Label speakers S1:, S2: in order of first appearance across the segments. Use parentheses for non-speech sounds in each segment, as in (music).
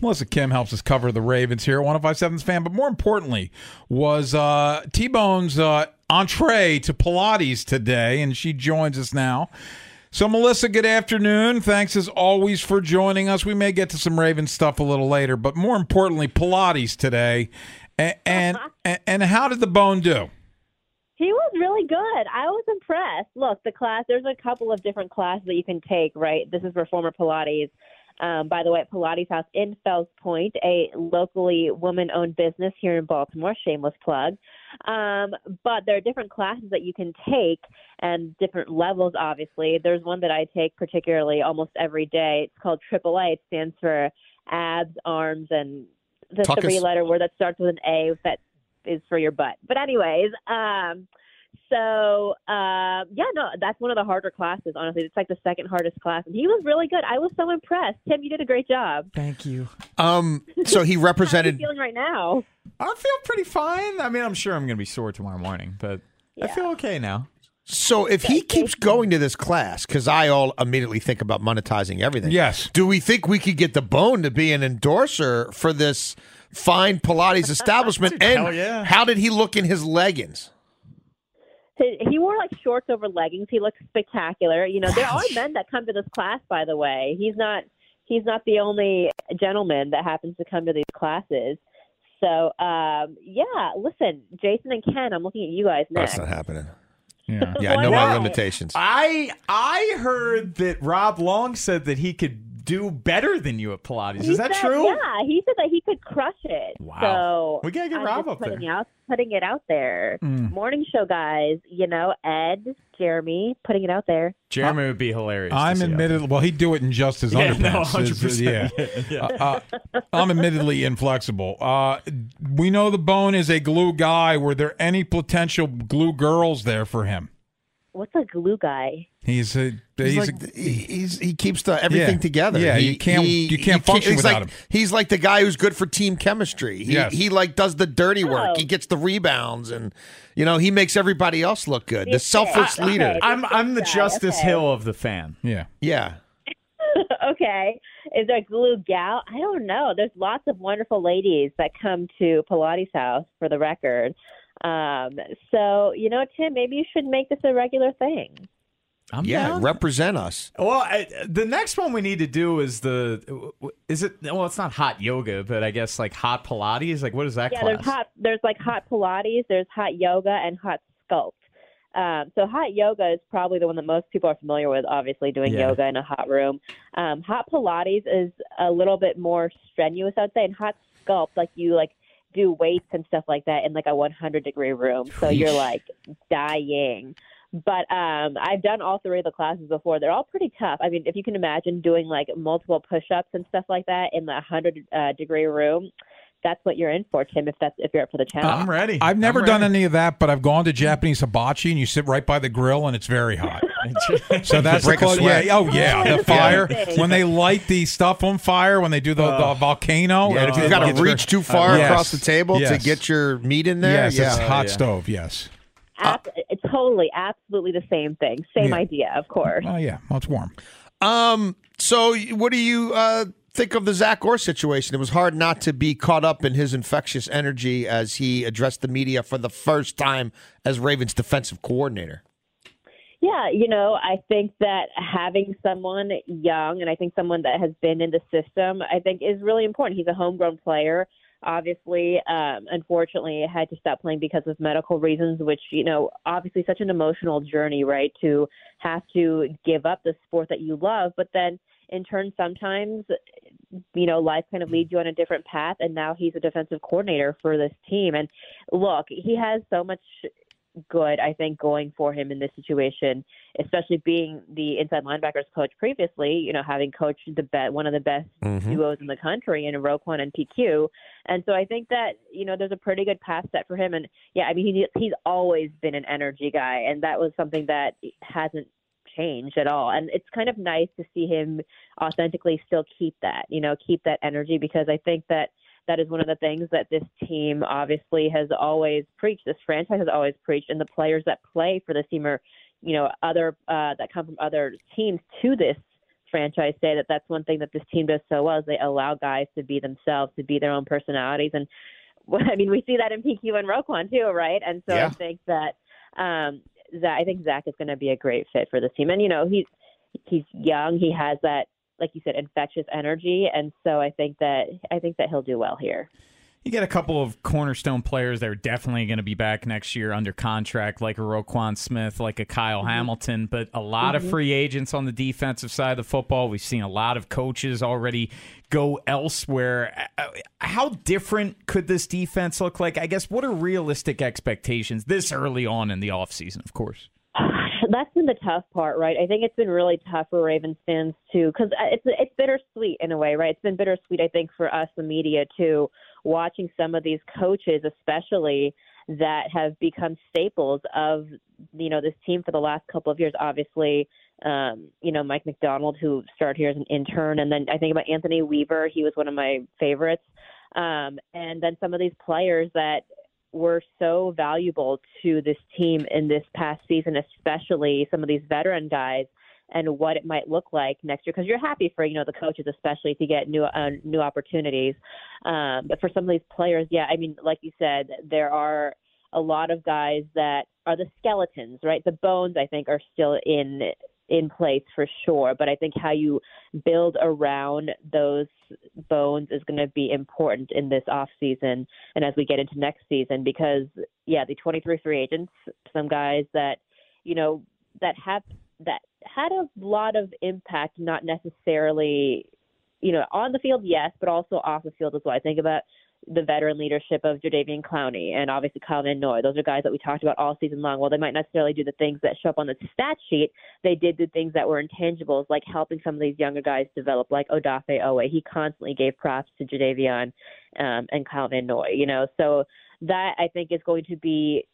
S1: Melissa Kim helps us cover the Ravens here, at 1057's fan. But more importantly, was uh, T Bone's uh, entree to Pilates today, and she joins us now. So, Melissa, good afternoon. Thanks as always for joining us. We may get to some Ravens stuff a little later, but more importantly, Pilates today. And and, and how did the bone do?
S2: He was really good. I was impressed. Look, the class, there's a couple of different classes that you can take, right? This is Reformer Pilates. Um, by the way, at Pilates House in Fells Point, a locally woman owned business here in Baltimore, shameless plug. Um, but there are different classes that you can take and different levels, obviously. There's one that I take particularly almost every day. It's called AAA. It stands for abs, arms, and the
S3: Talk us-
S2: three letter word that starts with an A that is for your butt. But, anyways, um, so uh, yeah, no, that's one of the harder classes. Honestly, it's like the second hardest class, and he was really good. I was so impressed. Tim, you did a great job.
S3: Thank you. Um, so he (laughs)
S2: How are you
S3: represented.
S2: feeling right now?
S4: I feel pretty fine. I mean, I'm sure I'm going to be sore tomorrow morning, but I feel okay now.
S3: So if he keeps going to this class, because I all immediately think about monetizing everything.
S1: Yes.
S3: Do we think we could get the bone to be an endorser for this fine Pilates (laughs) establishment?
S4: Dude,
S3: and
S4: hell yeah.
S3: how did he look in his leggings?
S2: He he wore like shorts over leggings. He looked spectacular. You know, there are (laughs) men that come to this class. By the way, he's not he's not the only gentleman that happens to come to these classes. So um, yeah, listen, Jason and Ken, I'm looking at you guys next.
S3: That's not happening.
S1: Yeah.
S3: Yeah, I know
S2: Why
S3: my limitations.
S4: I I heard that Rob Long said that he could do better than you at Pilates.
S2: He
S4: Is that
S2: said-
S4: true?
S2: Yeah, he said that he could crush it.
S4: Wow.
S2: So
S4: We gotta get
S2: I'm
S4: Rob up
S2: putting
S4: there.
S2: Out, putting it out there.
S1: Mm.
S2: Morning show guys, you know, Ed, Jeremy, putting it out there.
S4: Jeremy would be hilarious.
S1: I'm admittedly well. He'd do it in just his
S4: Yeah, no,
S1: underpants. It's-
S4: 100%.
S1: yeah. (laughs)
S4: Yeah.
S1: Uh, uh, I'm admittedly inflexible. Uh, we know the bone is a glue guy. Were there any potential glue girls there for him?
S2: What's a glue guy?
S1: He's a
S3: He's,
S1: he's,
S3: like
S1: a,
S3: he- he's he keeps the everything
S1: Yeah.
S3: together.
S1: Yeah,
S3: He-
S1: you can't-
S3: he-
S1: you can't
S3: he
S1: function
S3: he's
S1: without
S3: like,
S1: him.
S3: He's like the guy who's good for team chemistry. He
S1: Yes.
S3: he like does the dirty work.
S2: Oh.
S3: He gets the rebounds and you know he makes everybody else look good. The selfless
S2: okay.
S3: leader.
S4: I'm I'm the
S2: Guy,
S4: Justice
S2: okay.
S4: Hill of the fan.
S1: yeah.
S3: Yeah. (laughs)
S2: okay. Is there a glue gal? I don't know. There's lots of wonderful ladies that come to Pilates House for the record. Um, so, you know, Tim, maybe you should make this a regular thing.
S4: I'm
S3: Yeah,
S4: down.
S3: represent us.
S4: Well, I, the next one we need to do is the is it well it's not hot yoga, but I guess like hot Pilates. Like what is that
S2: Yeah,
S4: class?
S2: there's hot. There's like hot Pilates. There's hot yoga and hot sculpt. Um, so hot yoga is probably the one that most people are familiar with. Obviously, doing
S4: Yeah.
S2: yoga in a hot room. Um, hot Pilates is a little bit more strenuous, I'd say. And hot sculpt, like you like do weights and stuff like that in like a 100 degree room. So you're like dying. But um, I've done all three of the classes before. They're all pretty tough. I mean, if you can imagine doing like multiple push-ups and stuff like that in the 100 uh, degree room, that's what you're in for, Tim. If that's if you're up for the challenge.
S4: I'm ready.
S1: I've never
S4: I'm
S1: done
S4: ready.
S1: any of that, but I've gone to Japanese hibachi, and you sit right by the grill, and it's very hot. (laughs) So that's the
S3: break a
S1: close. Yeah. Oh yeah.
S2: Oh,
S1: The fire
S2: interesting.
S1: when they light the stuff on fire when they do the, the volcano.
S3: Yeah,
S1: it-
S3: if you've got to reach too far
S1: Yes.
S3: across the table to get your meat in there.
S1: Yes,
S3: yeah.
S1: it's hot
S4: yeah.
S1: stove. Yes.
S2: Ab- it's totally, absolutely the same thing. Same
S1: Yeah.
S2: idea, of course.
S1: Oh yeah. Well, it's warm.
S3: Um. So, what do you uh, think of the Zach Orr situation? It was hard not to be caught up in his infectious energy as he addressed the media for the first time as Ravens defensive coordinator.
S2: Yeah, you know, I think that having someone young and I think someone that has been in the system, I think is really important. He's a homegrown player. Obviously, um, unfortunately, had to stop playing because of medical reasons, which, you know, obviously such an emotional journey, right? To have to give up the sport that you love, but then in turn, sometimes, you know, life kind of leads you on a different path. And now he's a defensive coordinator for this team. And look, he has so much good, I think, going for him in this situation, especially being the inside linebackers coach previously, you know, having coached the be- one of the best mm-hmm. duos in the country in Roquan and PQ. And so I think that, you know, there's a pretty good path set for him. And yeah, I mean, he, he's always been an energy guy, and that was something that hasn't changed at all. And it's kind of nice to see him authentically still keep that, you know, keep that energy because I think that that is one of the things that this team obviously has always preached. This franchise has always preached, and the players that play for this team are, you know, other uh, that come from other teams to this franchise say that that's one thing that this team does so well is they allow guys to be themselves, to be their own personalities, and (laughs) I mean we see that in PQ and Roquan too, right? And so
S3: Yeah.
S2: I think that um, that I think Zach is going to be a great fit for this team, and you know he's he's young, he has that like you said infectious energy, and so I think that I think that he'll do well here.
S4: You get a couple of cornerstone players that are definitely going to be back next year under contract, like a Roquan Smith, like a Kyle mm-hmm. Hamilton, but a lot of mm-hmm. free agents on the defensive side of the football. We've seen a lot of coaches already go elsewhere. Uh, uh, How different could this defense look like? I guess what are realistic expectations this early on in the offseason, of course?
S2: That's been the tough part, right? I think it's been really tough for Ravens fans too, because uh, it's it's bittersweet in a way, right? It's been bittersweet, I think, for us, the media too, watching some of these coaches, especially that have become staples of you know this team for the last couple of years. Obviously, um, you know Mike Macdonald, who started here as an intern, and then I think about Anthony Weaver. He was one of my favorites, um, and then some of these players that were so valuable to this team in this past season, especially some of these veteran guys and what it might look like next year. Because you're happy for you know the coaches, especially to get new uh, new opportunities. Um, but for some of these players, yeah, I mean, like you said, there are a lot of guys that are the skeletons, right? The bones, I think, are still in in place for sure. But I think how you build around those bones is going to be important in this off season and as we get into next season because yeah, the 23 free agents, some guys that you know that have that had a lot of impact, not necessarily you know on the field, yes, but also off the field as well. I think about the veteran leadership of Jadeveon Clowney and obviously Kyle Van Noy. Those are guys that we talked about all season long. While they might not necessarily do the things that show up on the stat sheet, they did the things that were intangibles, like helping some of these younger guys develop, like Odafe Oweh. He constantly gave props to Jadeveon um, and Kyle Van Noy, you know. So that I think is going to be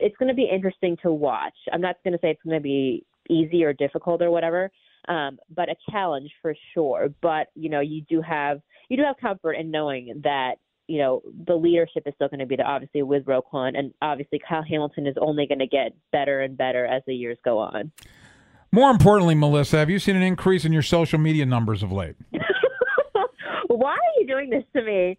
S2: it's going to be interesting to watch. I'm not going to say it's going to be easy or difficult or whatever, um, but a challenge for sure. But you know, you do have you do have comfort in knowing that you know the leadership is still going to be there, obviously with Roquan, and obviously Kyle Hamilton is only going to get better and better as the years go on.
S1: More importantly, Melissa, have you seen an increase in your social media numbers of late? (laughs)
S2: Why are you doing this to me?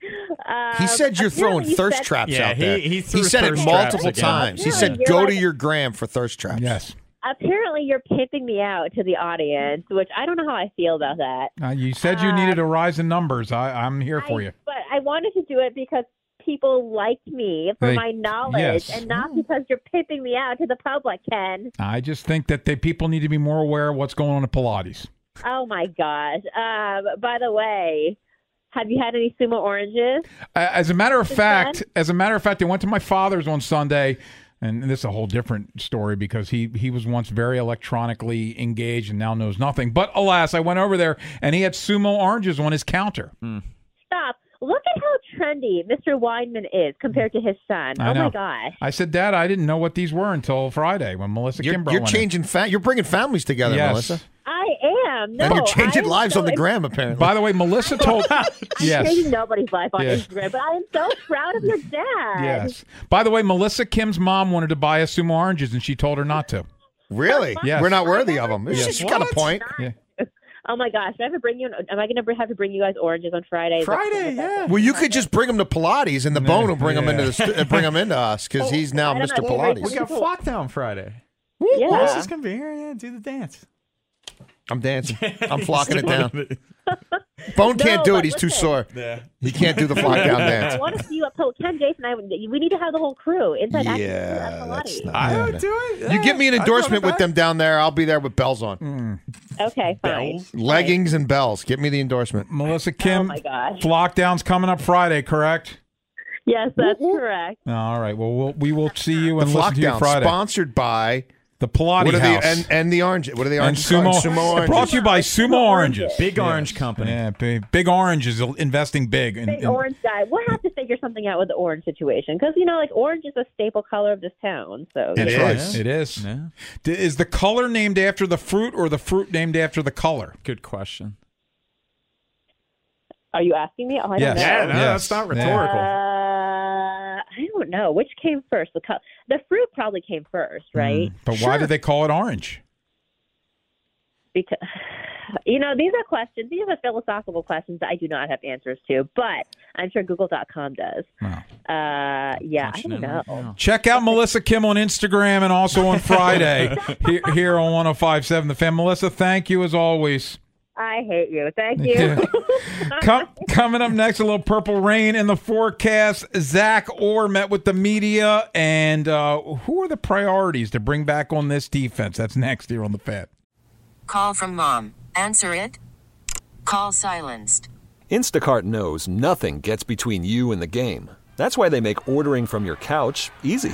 S2: Um,
S3: He said you're throwing
S2: you
S3: thirst
S2: said-
S3: traps
S4: Yeah,
S3: out
S4: he-
S3: there.
S4: he threw
S3: said it multiple
S4: traps again.
S3: times. He said,
S2: you're
S3: "Go to your gram for thirst traps."
S1: Yes.
S2: Apparently, you're pimping me out to the audience, which I don't know how I feel about that.
S1: Uh, you said you needed a rise in numbers. I, I'm here for you.
S2: But I wanted to do it because people like me for
S1: They-
S2: my knowledge
S1: yes.
S2: and not because you're pimping me out to the public, Ken.
S1: I just think that the people need to be more aware of what's going on at Pilates.
S2: Oh my gosh. Um, by the way, have you had any sumo oranges?
S1: Uh, As a matter of fact, as a matter of fact, I went to my father's on Sunday, and this is a whole different story because he he was once very electronically engaged and now knows nothing. But alas, I went over there and he had sumo oranges on his counter. Hmm.
S2: Stop. Look at how trendy Mr. Weinman is compared to his son.
S1: I
S2: oh
S1: know.
S2: my gosh.
S1: I said, Dad, I didn't know what these were until Friday when Melissa
S3: You're,
S1: Kimbrough
S3: you're
S1: went
S3: changing. Fa- you're bringing families together,
S1: Yes.
S3: Melissa,
S2: I am. No,
S3: and you're changing lives
S2: so
S3: on the gram. Apparently,
S1: By the way, Melissa told (laughs)
S2: I'm
S1: yes.
S2: changing nobody's life on
S1: Yeah.
S2: Instagram, but I am so proud of your dad.
S1: Yes. By the way, Melissa Kim's mom wanted to buy us sumo oranges, and she told her not to.
S3: really,
S1: Yes.
S3: we're not worthy of them.
S1: Yes.
S3: She's got a point.
S1: Yeah.
S2: Oh my gosh, do I have to bring you? Am I going to have to bring you guys oranges on Friday? Is
S4: Friday, yeah.
S3: Well, you could just bring them to Pilates, and the bone will bring them into the st- uh, bring them into us because he's now
S2: I don't
S3: Mr.
S2: know.
S4: We
S3: Pilates.
S4: got Flockdown Friday.
S2: Yeah.
S4: Melissa's gonna be here. Yeah, do the dance.
S3: I'm dancing. (laughs) I'm flocking it down. (laughs) Bone can't
S2: No,
S3: do it.
S2: but
S3: He's too
S2: listen.
S3: sore. He can't do the flock (laughs) down
S2: I
S3: dance.
S2: want to see you at Pil- Ken, Jason. I, we need to have the whole crew inside Access Crew
S3: Yeah,
S2: at
S3: that's
S2: Pilates.
S3: not
S4: I
S3: happening.
S4: would do it.
S3: You get me an
S4: Yeah, I'd run
S3: endorsement with them down there. I'll be there with bells on. Hmm.
S2: Okay, fine.
S3: Leggings and bells. Get me the endorsement.
S1: Melissa Kim,
S2: Oh my gosh.
S1: Flockdown's coming up Friday, correct?
S2: Yes, that's correct.
S1: All right. Well, we'll we will see you
S3: The
S1: and listen to you
S3: Flockdown,
S1: Friday.
S3: sponsored by
S1: the Pilates
S3: what are
S1: House
S3: the and, and the orange. What are the
S1: and
S3: oranges?
S1: Sumo.
S3: Sumo oranges.
S1: Brought to you by Sumo Oranges.
S4: Big Orange Company.
S1: Yeah, big, big Orange is investing big. In,
S2: Big
S1: in-
S2: orange guy. We'll have to figure something out with the orange situation because you know, like orange is a staple color of this town. So
S1: That's
S3: It
S1: right.
S3: is.
S1: It is.
S4: Yeah.
S1: D- Is the color named after the fruit or the fruit named after the color?
S4: Good question.
S2: are you asking me? Oh, I
S1: Yes.
S2: don't know.
S4: Yeah, no,
S1: Yes.
S4: that's not
S1: Yeah.
S4: rhetorical.
S2: Uh, I don't know which came first. The co- the fruit probably came first, right?
S1: Mm, But why did they call it orange?
S2: Because (sighs) you know these are questions. These are philosophical questions that I do not have answers to, but I'm sure Google.com does.
S1: Wow.
S2: Uh, yeah, I don't know.
S4: right.
S1: Check out Melissa Kim on Instagram and also on Friday (laughs) here, here on 1057 The Fan. Melissa, thank you as always.
S2: I hate you. Thank (laughs) you. (laughs)
S1: Come, coming up next, a little purple rain in the forecast. Zach Orr met with the media, and uh, who are the priorities to bring back on this defense? That's next here on the Fan.
S5: Call from mom. Answer it. Call silenced.
S6: Instacart knows nothing gets between you and the game. That's why they make ordering from your couch easy.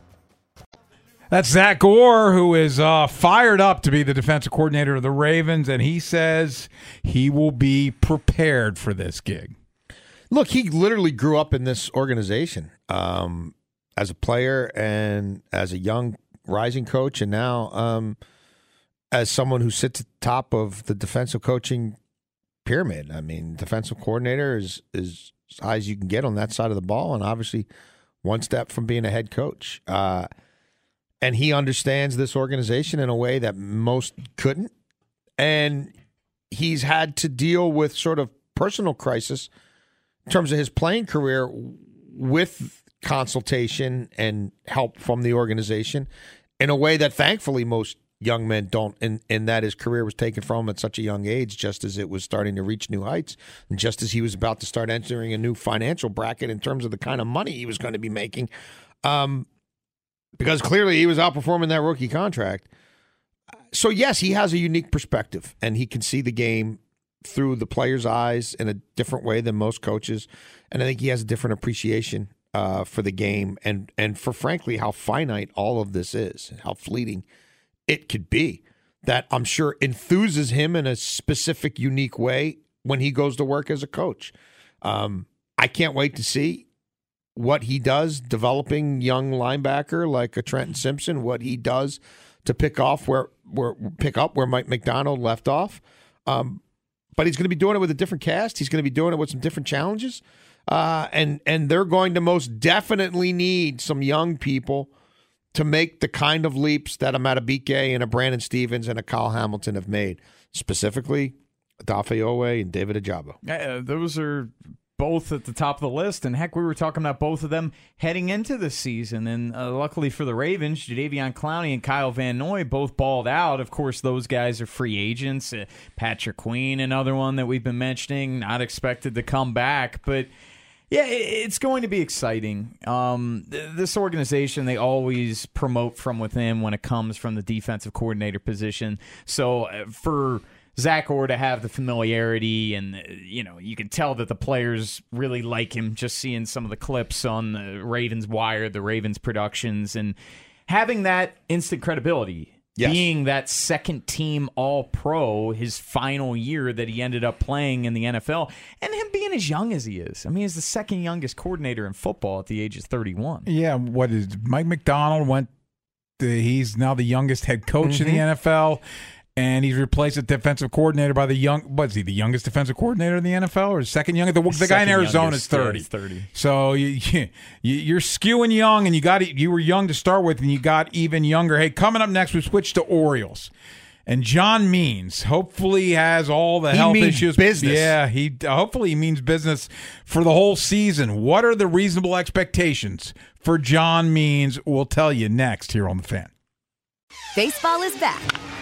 S1: That's Zach Orr, who is uh, fired up to be the defensive coordinator of the Ravens, and he says he will be prepared for this gig.
S3: Look, he literally grew up in this organization um, as a player and as a young rising coach, and now um, as someone who sits at the top of the defensive coaching pyramid. I mean, defensive coordinator is is as high as you can get on that side of the ball, and obviously one step from being a head coach. Uh, and he understands this organization in a way that most couldn't, and he's had to deal with sort of personal crisis in terms of his playing career with consultation and help from the organization in a way that thankfully most young men don't and, in that his career was taken from him at such a young age just as it was starting to reach new heights and just as he was about to start entering a new financial bracket in terms of the kind of money he was going to be making. Um, because clearly he was outperforming that rookie contract so yes he has a unique perspective and he can see the game through the player's eyes in a different way than most coaches, and I think he has a different appreciation uh, for the game and and for frankly how finite all of this is, how fleeting it could be. That I'm sure enthuses him in a specific, unique way when he goes to work as a coach. Um, I can't wait to see what he does developing young linebacker like a Trenton Simpson. What he does to pick off where where pick up where Mike Macdonald left off. Um, but he's going to be doing it with a different cast. He's going to be doing it with some different challenges, uh, and and they're going to most definitely need some young people to make the kind of leaps that a Madubuike and a Brandon Stephens and a Kyle Hamilton have made, specifically Dafe Oweh and David Ojabo.
S4: Yeah, those are both at the top of the list. And heck, we were talking about both of them heading into the season. And uh, luckily for the Ravens, Jadeveon Clowney and Kyle Van Noy both balled out. Of course, those guys are free agents. Uh, Patrick Queen, another one that we've been mentioning, not expected to come back, but. Yeah, it's going to be exciting. Um, this organization, they always promote from within when it comes from the defensive coordinator position. So uh, for Zach Orr to have the familiarity, and uh, you know, you can tell that the players really like him. Just seeing some of the clips on the Ravens Wire, the Ravens productions, and having that instant credibility.
S3: Yes.
S4: Being that second team All Pro, his final year that he ended up playing in the NFL, and him being as young as he is. I mean, he's the second youngest coordinator in football at the age of 31.
S1: Yeah, what is Mike Macdonald went? The, he's now the youngest head coach in the NFL, and he's replaced a defensive coordinator by the young. What's he? The youngest defensive coordinator in the NFL, or second youngest? The, the guy in Arizona is thirty.
S4: yeah, 30.
S1: So you, you you're skewing young, and you got you were young to start with, and you got even younger. Hey, coming up next, we switch to Orioles. And John Means hopefully has all the
S3: He
S1: health
S3: means
S1: issues.
S3: business.
S1: Yeah, he hopefully he means business for the whole season. What are the reasonable expectations for John Means? We'll tell you next here on the Fan.
S7: Baseball is back,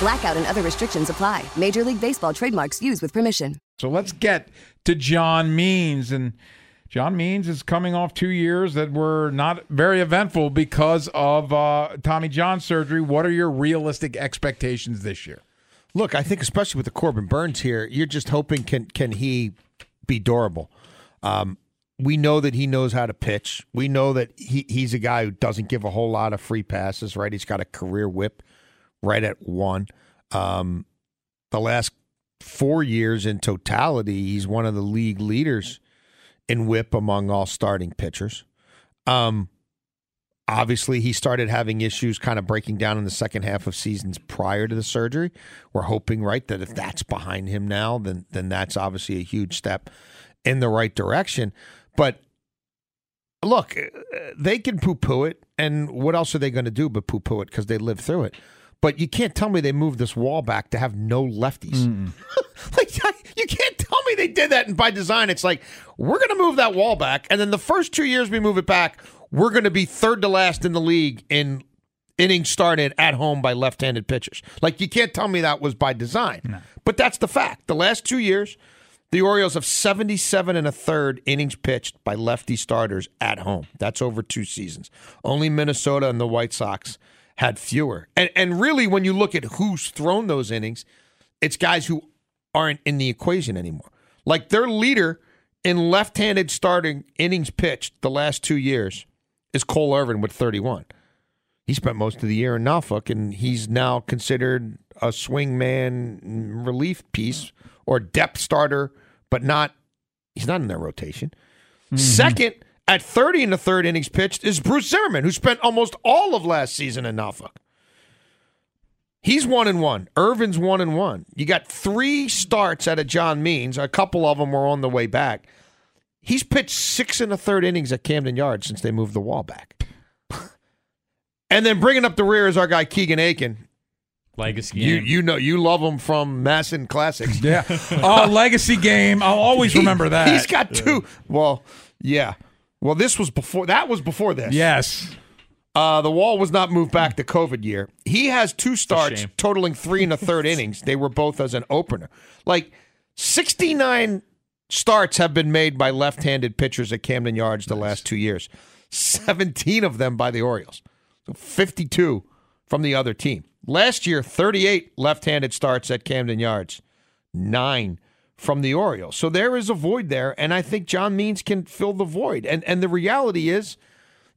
S7: Blackout and other restrictions apply. Major League Baseball trademarks used with permission.
S1: So let's get to John Means. And John Means is coming off two years that were not very eventful because of uh, Tommy John surgery. What are your realistic expectations this year?
S3: Look, I think especially with the Corbin Burnes here, you're just hoping can can he be durable. Um, we know that he knows how to pitch. We know that he, he's a guy who doesn't give a whole lot of free passes. Right, he's got a career WHIP right at one. Um, the last four years in totality, he's one of the league leaders in WHIP among all starting pitchers. Um, obviously, he started having issues kind of breaking down in the second half of seasons prior to the surgery. We're hoping, right, that if that's behind him now, then then that's obviously a huge step in the right direction. But look, they can poo poo it, and what else are they going to do but poo poo it because they lived through it? But you can't tell me they moved this wall back to have no lefties. (laughs) like you can't tell me they did that and by design. It's like we're going to move that wall back, and then the first two years we move it back, we're going to be third to last in the league in innings started at home by left-handed pitchers. Like you can't tell me that was by design. But that's the fact. The last two years, the Orioles have 77 and a third innings pitched by lefty starters at home. That's over two seasons. Only Minnesota and the White Sox had fewer. And and really when you look at who's thrown those innings, it's guys who aren't in the equation anymore. Like their leader in left-handed starting innings pitched the last 2 years is Cole Irvin with 31. He spent most of the year in Norfolk, and he's now considered a swing man relief piece or depth starter, but not. He's not in their rotation. Mm-hmm. Second, at 30 in the third innings pitched, is Bruce Zimmermann, who spent almost all of last season in Norfolk. He's one and one. Irvin's one and one. You got three starts out of John Means. A couple of them were on the way back. He's pitched six and a third innings at Camden Yards since they moved the wall back. and then bringing up the rear is our guy Keegan Akin.
S4: Legacy
S3: You
S4: game.
S3: you know you love him from MASN Classics.
S1: Yeah. Oh, legacy game. I'll always remember that.
S3: He's got two. Well, yeah. Well, this was before. That was before this.
S1: Yes.
S3: Uh, the wall was not moved back to COVID year. He has two starts totaling three and a third (laughs) innings. They were both as an opener. Like 69 starts have been made by left-handed pitchers at Camden Yards the last two years. 17 of them by the Orioles. So 52 from the other team. Last year, 38 left-handed starts at Camden Yards. Nine from the Orioles. So there is a void there, and I think John Means can fill the void. And and the reality is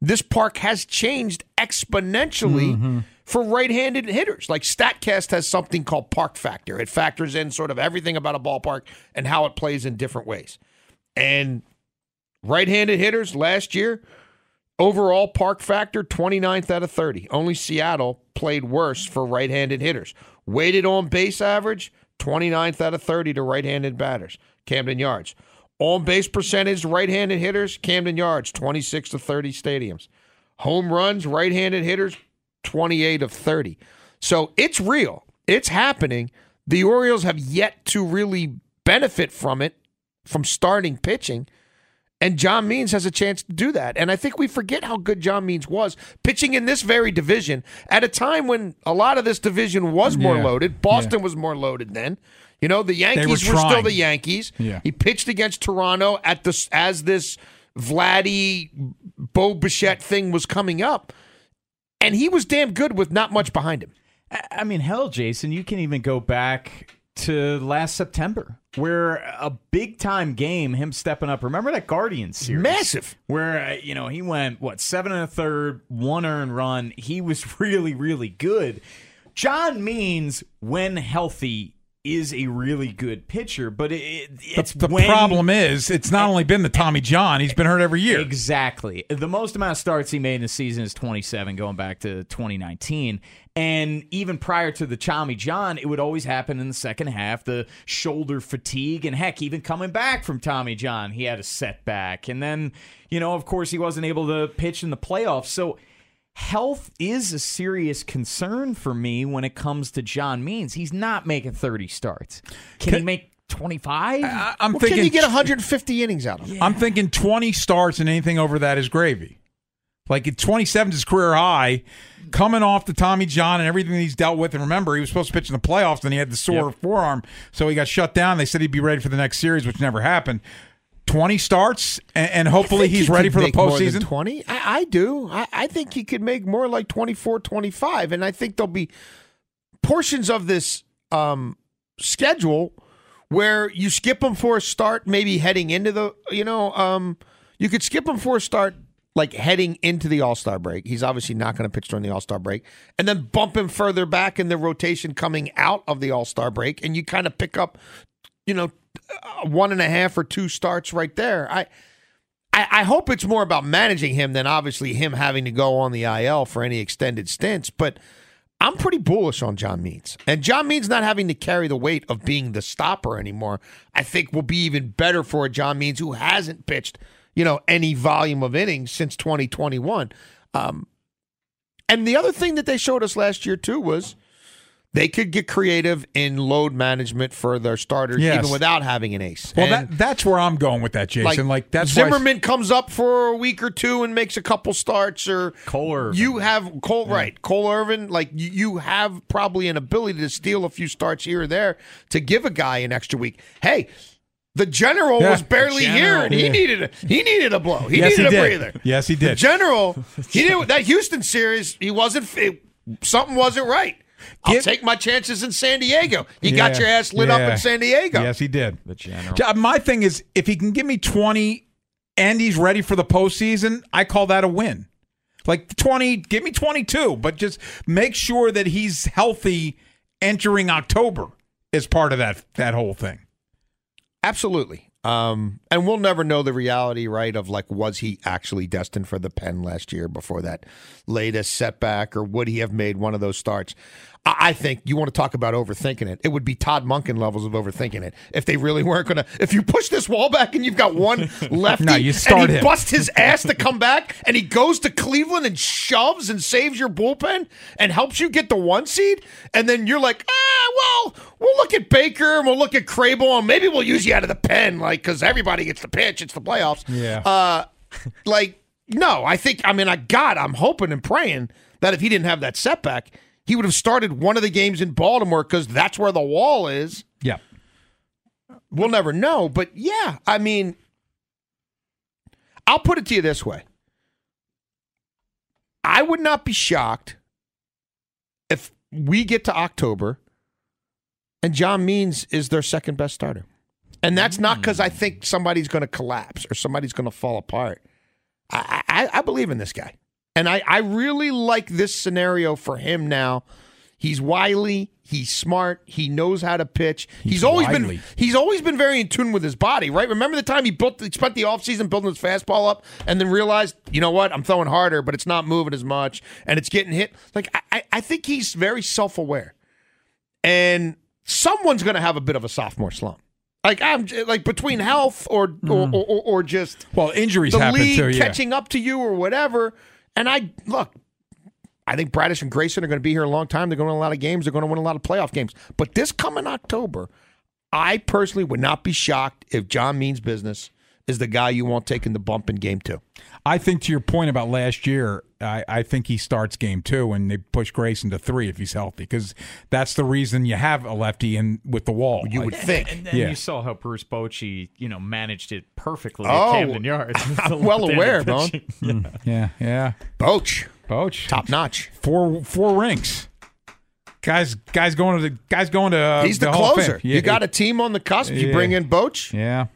S3: this park has changed exponentially mm-hmm. for right-handed hitters. Like Statcast has something called Park Factor. It factors in sort of everything about a ballpark and how it plays in different ways. And right-handed hitters last year, Overall park factor, 29th out of 30. Only Seattle played worse for right handed hitters. Weighted on base average, 29th out of 30 to right handed batters. Camden Yards. On base percentage, right handed hitters, Camden Yards, 26 to 30 stadiums. Home runs, right handed hitters, 28 of 30. So it's real. It's happening. The Orioles have yet to really benefit from it, from starting pitching. And John Means has a chance to do that. And I think we forget how good John Means was pitching in this very division at a time when a lot of this division was more
S1: Yeah.
S3: loaded. Boston was more loaded then. You know, the Yankees were,
S1: trying.
S3: still the Yankees.
S1: Yeah.
S3: He pitched against Toronto at this as this Vladdy Bo Bichette thing was coming up. And he was damn good with not much behind him.
S4: I I mean, hell, Jason, you can even go back to last September, where a big time game, him stepping up. Remember that Guardians series?
S3: Massive.
S4: Where, uh, you know, he went, what, seven and a third, one earned run. He was (laughs) really, really good. John Means, when healthy, is a really good pitcher, but it, it- it's
S1: the
S4: when-
S1: problem is, it's not only been the Tommy John; he's been hurt every year.
S4: Exactly. The most amount of starts he made in the season is 27, going back to 2019. And even prior to the Tommy John, it would always happen in the second half, the shoulder fatigue. And heck, even coming back from Tommy John, he had a setback. And then, you know, of course, he wasn't able to pitch in the playoffs. So health is a serious concern for me when it comes to John Means. He's not making 30 starts. Can, he make 25?
S1: I, I'm
S3: Well,
S1: thinking
S3: can you get 150 innings out of him?
S1: I'm thinking 20 starts and anything over that is gravy. Like at 27 is his career high, coming off the Tommy John and everything he's dealt with. And remember, he was supposed to pitch in the playoffs, and he had the sore forearm, so he got shut down. They said he'd be ready for the next series, which never happened. 20 starts, and, and hopefully he's
S3: he
S1: ready for the postseason.
S3: 20. I, I do. I, I think he could make more like 24, 25. And I think there'll be portions of this um, schedule where you skip him for a start, maybe heading into the, you know, um, you could skip him for a start like heading into the All Star break. He's obviously not going to pitch during the All Star break, and then bump him further back in the rotation coming out of the All Star break, and you kind of pick up, you know, uh, one and a half or two starts right there. I. I, I hope it's more about managing him than obviously him having to go on the IL for any extended stints. But I'm pretty bullish on John Means. And John Means not having to carry the weight of being the stopper anymore, I think will be even better for a John Means who hasn't pitched, you know, any volume of innings since 2021. Um, and the other thing that they showed us last year too was they could get creative in load management for their starters
S1: Yes.
S3: even without having an ace.
S1: Well,
S3: And-
S1: that that's where I'm going with that, Jason. Like, that's why-
S3: Zimmermann comes up for a week or two and makes a couple starts, or
S4: Cole Irvin.
S3: You have Cole right, Cole Irvin. Like you, you have probably an ability to steal a few starts here or there to give a guy an extra week. Hey. The general
S1: Yeah.
S3: was barely here, and he
S1: Yeah.
S3: needed a, he needed a blow. He
S1: Yes,
S3: needed
S1: he
S3: a
S1: did.
S3: breather.
S1: Yes, he did.
S3: The general, (laughs) he did that Houston series. He wasn't it, something wasn't right. I'll
S1: Get-
S3: take my chances in San Diego. You got your ass lit up in San Diego.
S1: Yes, he did.
S4: The general.
S1: My thing is, if he can give me 20 and he's ready for the postseason, I call that a win. Like 20, give me 22, but just make sure that he's healthy entering October is part of that that whole thing.
S3: Absolutely. Um, and we'll never know the reality, right, of like, was he actually destined for the pen last year before that latest setback, or would he have made one of those starts? I, think you want to talk about overthinking it. It would be Todd Monken levels of overthinking it if they really weren't going to. If you push this wall back and you've got one (laughs) lefty,
S1: No, you
S3: and
S1: start
S3: he
S1: him.
S3: busts his (laughs) ass to come back, and he goes to Cleveland and shoves and saves your bullpen and helps you get the one seed, and then you're like, ah, well, we'll look at Baker and we'll look at Crable, and maybe we'll use you out of the pen, like because everybody gets the pitch. It's the playoffs.
S1: Yeah.
S3: Uh, like no, I think I mean I God, I'm hoping and praying that if he didn't have that setback, he would have started one of the games in Baltimore because that's where the wall is.
S1: Yeah.
S3: We'll never know, but yeah, I mean, I'll put it to you this way: I would not be shocked if we get to October and John Means is their second best starter. And that's not because I think somebody's going to collapse or somebody's going to fall apart. I, I, I believe in this guy. And I, I really like this scenario for him now. He's wily. He's smart. He knows how to pitch. He's,
S1: He's
S3: always
S1: wily.
S3: been he's always been very in tune with his body, right? Remember the time he built he spent the offseason building his fastball up and then realized, you know what, I'm throwing harder, but it's not moving as much and it's getting hit. Like I, I- I think he's very self aware. And someone's gonna have a bit of a sophomore slump. Like I'm like between health or or, mm-hmm. or, or, or just
S1: Well, injuries
S3: the
S1: happen
S3: league
S1: too. Yeah.
S3: catching up to you or whatever. And I look, I think Bradish and Grayson are going to be here a long time. They're going to win a lot of games. They're going to win a lot of playoff games. But this coming October, I personally would not be shocked if John Means Business is the guy you want taking the bump in game two.
S1: I think to your point about last year, I, I think he starts game two and they push Grayson to three if he's healthy because that's the reason you have a lefty in with the wall.
S3: You would
S1: Like,
S3: think.
S4: And then
S1: Yeah.
S4: you saw how Bruce Bochy, you know, managed it perfectly
S3: Oh,
S4: at Camden Yards. (laughs) (laughs)
S3: I'm well aware, Bone. (laughs)
S4: pitching.
S1: Yeah, yeah.
S3: Boch,
S1: Boch,
S3: top notch.
S1: four four rings. Guys, guys going to the guys going to. Uh,
S3: He's the,
S1: Hall of Fame.
S3: closer.
S1: Yeah,
S3: you got a team on the cusp. You bring in Boch,
S1: Yeah.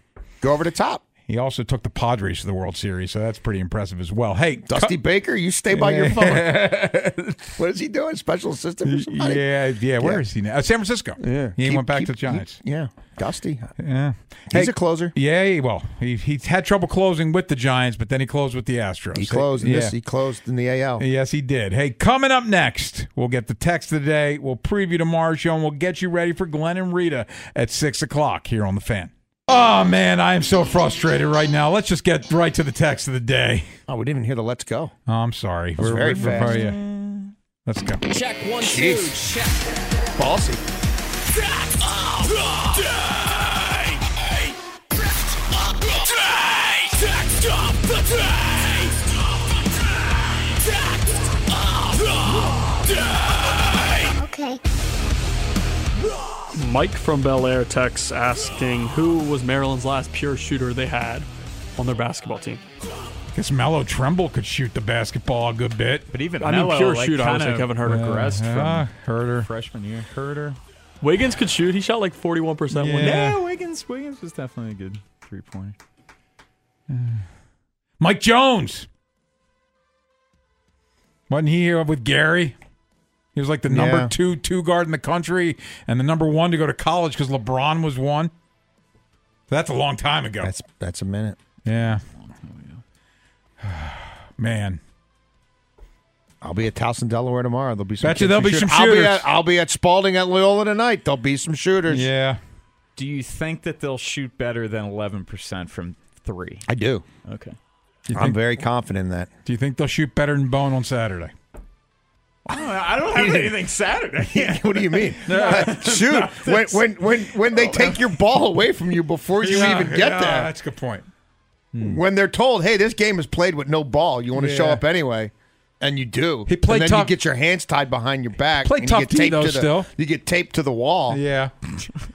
S3: go over the top.
S1: He also took the Padres to the World Series, so that's pretty impressive as well. Hey,
S3: Dusty Baker, you stay by your (laughs) phone. (laughs) what is he doing? Special assistant for somebody?
S1: Yeah, yeah. Where
S3: Yeah.
S1: is he now? Uh, San Francisco.
S3: Yeah.
S1: He
S3: Keep-
S1: went back
S3: keep-
S1: to the Giants.
S3: keep- yeah. Dusty.
S1: yeah.
S3: He's
S1: Hey,
S3: a closer.
S1: Yeah, well, he he had trouble closing with the Giants, but then he closed with the Astros.
S3: He closed in
S1: yeah.
S3: this. He closed in the AL.
S1: Yes, he did. Hey, coming up next, we'll get the text of the day. We'll preview tomorrow's show, and we'll get you ready for Glenn and Rita at 6 o'clock here on The Fan. Oh, man, I am so frustrated right now. Let's just get right to the text of the day.
S3: Oh, we didn't even hear the let's go.
S1: Oh, I'm sorry.
S3: was very fast.
S1: yeah. Let's go.
S8: Check one,
S3: Jeez.
S8: two, check.
S3: Ballsy.
S9: Okay.
S10: Mike from Bel Air texts asking who was Maryland's last pure shooter they had on their basketball team.
S1: I guess Melo Trimble could shoot the basketball a good bit.
S4: But even
S10: I mean,
S4: Melo,
S10: pure
S4: like,
S10: shoot, I would
S4: kinda
S10: say Kevin Huerter.
S4: regressed
S1: Yeah,
S4: from
S1: Huerter.
S4: freshman year. Huerter.
S10: Wiggins could shoot. He shot like 41% one
S1: Yeah.
S10: day.
S4: Yeah, Wiggins. Wiggins was definitely a good three pointer.
S1: Mike Jones. Wasn't he here with Gary? He was like the number
S3: Yeah.
S1: two two guard in the country and the number one to go to college because LeBron was one. That's a long time ago.
S3: That's that's a minute.
S1: yeah. (sighs) Man.
S3: I'll be at Towson, Delaware tomorrow. There'll be some.
S1: Bet you there'll
S3: who
S1: be
S3: shoot.
S1: some
S3: I'll be
S1: shooters.
S3: at I'll be at Spalding at Loyola tonight. There'll be some shooters.
S1: Yeah.
S4: Do you think that they'll shoot better than 11% from three?
S3: I do.
S4: Okay.
S1: Do you,
S3: I'm
S1: think,
S3: very confident in that.
S1: do you think they'll shoot better than Bone on Saturday? (laughs)
S4: I don't have (laughs) anything Saturday. (laughs)
S3: what do you mean? Shoot, when when when when they take your ball away from you before you
S1: Yeah,
S3: even get
S1: yeah,
S3: there,
S1: That's a good point.
S3: when they're told, "Hey, this game is played with no ball. You want to show up anyway." And you do.
S1: He played
S3: and then
S1: tough-
S3: you get your hands tied behind your back.
S1: Played tough
S3: you get
S1: D, though,
S3: to the,
S1: still.
S3: You get taped to the wall.
S1: Yeah.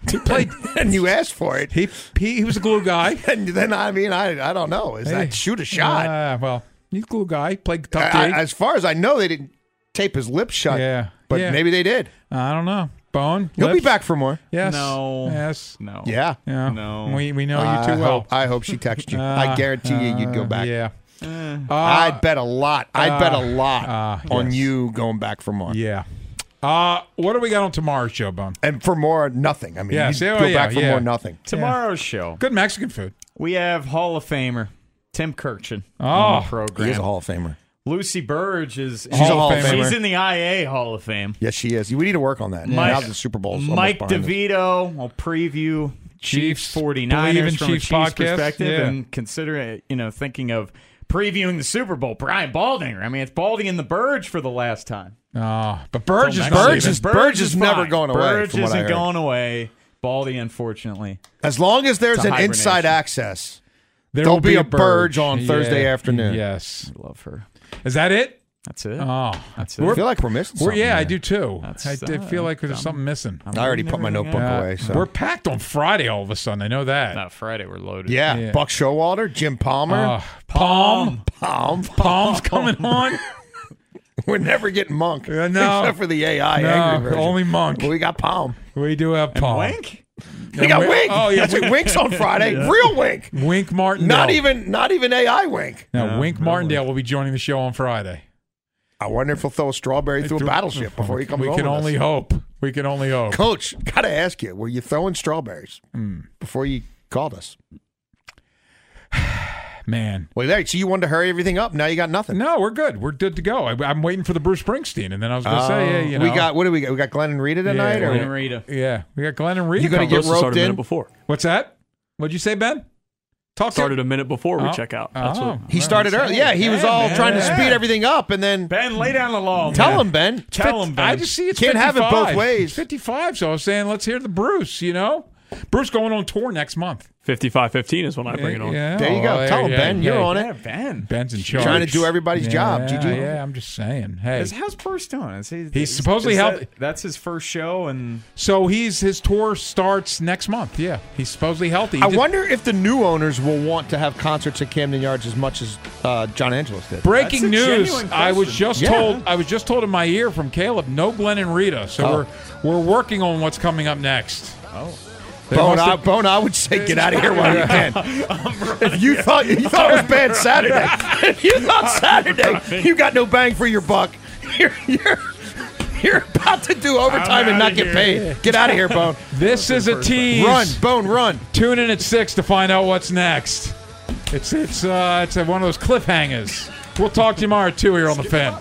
S1: he played
S3: And you ask for it.
S1: he, he he was a glue guy.
S3: And then I mean, I I don't know. Is
S1: Hey.
S3: that shoot a shot?
S1: Ah, well, he's a glue guy. Played tough
S3: I-
S1: D.
S3: I- as far as I know, they didn't tape his lips shut.
S1: Yeah.
S3: but
S1: Yeah.
S3: maybe they did.
S1: I don't know. Bone.
S3: He'll be
S1: lips?
S3: back for more.
S1: Yes.
S4: No.
S1: Yes.
S4: No.
S3: Yeah.
S1: Yeah.
S4: No.
S1: We we know you
S3: I
S1: too well.
S3: Hope, I hope she texts you.
S1: Uh,
S3: I guarantee you, you'd go
S1: uh,
S3: back.
S1: Yeah. Uh,
S3: I'd bet a lot. I'd bet a
S1: uh,
S3: lot
S1: uh,
S3: on
S1: yes.
S3: you going back for more.
S1: Yeah. Uh, what do we got on tomorrow's show, Bone?
S3: And for more, nothing. I mean,
S1: Yeah,
S3: you
S1: see, oh,
S3: go
S1: yeah,
S3: back for
S1: yeah.
S3: more, nothing.
S4: Tomorrow's show,
S1: Good Mexican food.
S4: we have Hall of Famer Tim Kurkjian
S1: Oh,
S4: on the program.
S3: He is a Hall of Famer.
S4: Lucy Burge is
S3: She's Hall of
S4: She's in the IA Hall of Fame.
S3: Yes, she is. We need to work on that.
S4: Mike-
S3: now the Super Bowl's almost
S4: Mike
S3: behind us.
S4: DeVito will preview
S1: Chiefs,
S4: Chiefs
S1: Believe in
S4: 49ers from
S1: Chiefs
S4: a Chiefs
S1: podcast.
S4: perspective
S1: Yeah.
S4: and consider it, you know, thinking of previewing the Super Bowl. Brian Baldinger. I mean, it's Baldy and the Burge for the last time.
S1: Oh, but Burge is
S4: Till
S1: not
S3: Burge
S1: leaving.
S3: is- Burge is never
S4: fine.
S3: going away,
S4: Burge
S3: from what I
S4: isn't
S3: heard.
S4: going away. Baldy, unfortunately.
S3: As long as there's
S4: It's a
S3: an inside access,
S1: There
S3: There'll
S1: will
S3: be a Burge on Thursday
S1: Yeah.
S3: afternoon.
S1: Yes.
S4: I love her.
S1: Is that it?
S4: That's it.
S1: Oh,
S4: That's it.
S3: I
S4: it.
S3: feel like we're missing
S1: We're,
S3: something.
S1: yeah, I do too.
S4: That's,
S1: I did
S4: uh,
S1: feel like there's
S4: I'm-
S1: something missing.
S4: I'm
S3: I already put my notebook
S4: out.
S3: Away. So.
S1: We're packed on Friday all of a sudden. I know that.
S4: Not Friday we're loaded.
S3: yeah.
S1: Yeah.
S3: Buck Showalter, Jim Palmer,
S1: Uh, Palm.
S3: Palm.
S1: Palm's coming on. (laughs)
S3: We're never getting Monk.
S1: Uh, no.
S3: Except for the AI
S1: no,
S3: version.
S1: only Monk.
S3: But we got Palm.
S1: We do have
S4: And
S1: Palm.
S4: Wink?
S3: We got
S1: Wink-
S3: Wink.
S1: oh, yeah,
S3: That's what Wink's on Friday. Real Wink.
S1: Wink Martindale.
S3: Not even not even AI Wink.
S1: No,
S4: No,
S1: Wink
S4: no
S1: Martindale will be joining the show on Friday.
S3: I wonder if he'll throw a strawberry through a battleship before he comes
S1: We
S3: over.
S1: can
S3: with
S1: only
S3: us.
S1: hope. We can only hope.
S3: Coach, gotta ask you, were you throwing strawberries
S1: Hmm.
S3: before you called us?
S1: Man.
S3: Well, there. So you wanted to hurry everything up. Now you got nothing.
S1: No, we're good. We're good to go. I, I'm waiting for the Bruce Springsteen, and then I was going to say, yeah, you know,
S3: Oh, we got what do we got? We got Glenn and Rita tonight,
S1: yeah,
S3: or
S4: Glenn and Rita.
S1: Yeah, we got Glenn and Rita.
S3: You gonna get
S10: Supposed
S3: roped
S10: a minute
S3: in?
S10: before.
S1: What's that? What'd you say, Ben? Talk
S10: Started
S1: to
S10: a minute before we
S1: Oh,
S10: check out. That's
S1: oh.
S10: what.
S3: he started early? Yeah, he was all
S1: man,
S3: trying to
S1: yeah.
S3: speed everything up, and then
S4: Ben, lay down the law.
S3: tell
S4: man.
S3: him, Ben.
S4: Tell him, Ben.
S1: I just see it's
S3: Can't have it both ways.
S1: It's 55, so I was saying let's hear the Bruce, you know? Bruce going on tour next month.
S10: 55-15 is when I bring it on.
S1: Yeah,
S3: There you go.
S1: oh,
S3: Tell him,
S1: yeah,
S3: Ben. You're
S1: yeah.
S3: on
S4: Yeah,
S3: it.
S4: Ben.
S1: Ben's in charge.
S3: Trying to do everybody's
S1: yeah,
S3: job, GG.
S1: Yeah, I'm just saying. Hey,
S4: Is- How's Bruce doing? Is he,
S1: He's
S4: is-
S1: supposedly
S4: is that-
S1: healthy.
S4: That's his first show, and
S1: so he's his tour starts next month. Yeah, he's supposedly healthy. He
S3: I
S1: just-
S3: wonder if the new owners will want to have concerts at Camden Yards as much as uh, John Angelos did.
S1: Breaking
S4: That's
S1: news! I was just
S3: Yeah.
S1: told. I was just told in my ear from Caleb. No Glenn and Rita. So
S3: Oh.
S1: we're we're working on what's coming up next. Oh,
S3: Bone, I, Bone, I would say get out of here while you (laughs) can. (laughs) if you thought you thought it was bad (laughs) Saturday, if you thought Saturday you got no bang for your buck, you're you're, you're about to do overtime and not get paid. Get out of here, Bone.
S1: This is a tease.
S3: Run, Bone, run.
S1: Tune in at six to find out what's next. It's it's uh it's one of those cliffhangers. We'll talk to you tomorrow too here on the fan.